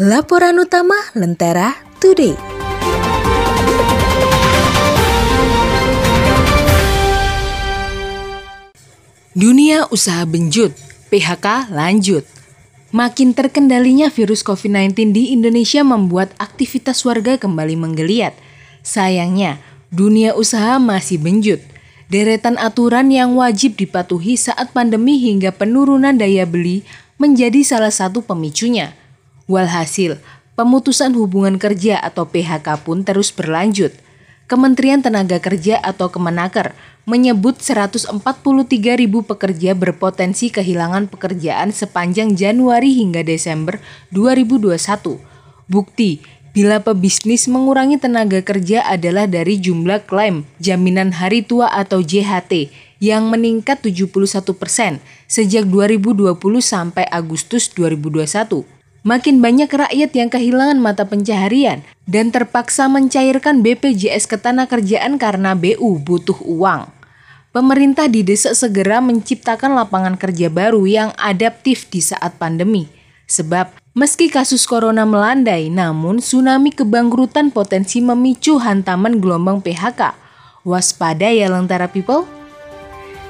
Laporan utama Lentera Today. Dunia usaha benjut, PHK lanjut. Makin terkendalinya virus COVID-19 di Indonesia membuat aktivitas warga kembali menggeliat. Sayangnya, dunia usaha masih benjut. Deretan aturan yang wajib dipatuhi saat pandemi hingga penurunan daya beli menjadi salah satu pemicunya. Walhasil, pemutusan hubungan kerja atau PHK pun terus berlanjut. Kementerian Tenaga Kerja atau Kemenaker menyebut 143 ribu pekerja berpotensi kehilangan pekerjaan sepanjang Januari hingga Desember 2021. Bukti, bila pebisnis mengurangi tenaga kerja adalah dari jumlah klaim jaminan hari tua atau JHT yang meningkat 71 persen sejak 2020 sampai Agustus 2021. Makin banyak rakyat yang kehilangan mata pencaharian dan terpaksa mencairkan BPJS Ketenagakerjaan karena BU butuh uang. Pemerintah didesak segera menciptakan lapangan kerja baru yang adaptif di saat pandemi. Sebab meski kasus corona melandai, namun tsunami kebangkrutan potensi memicu hantaman gelombang PHK. Waspada ya Lentera People!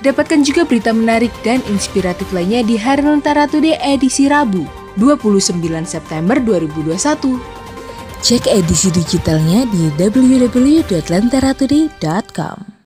Dapatkan juga berita menarik dan inspiratif lainnya di Hari Lentera Today edisi Rabu, 29 September 2021. Cek edisi digitalnya di www.lentaratoday.com.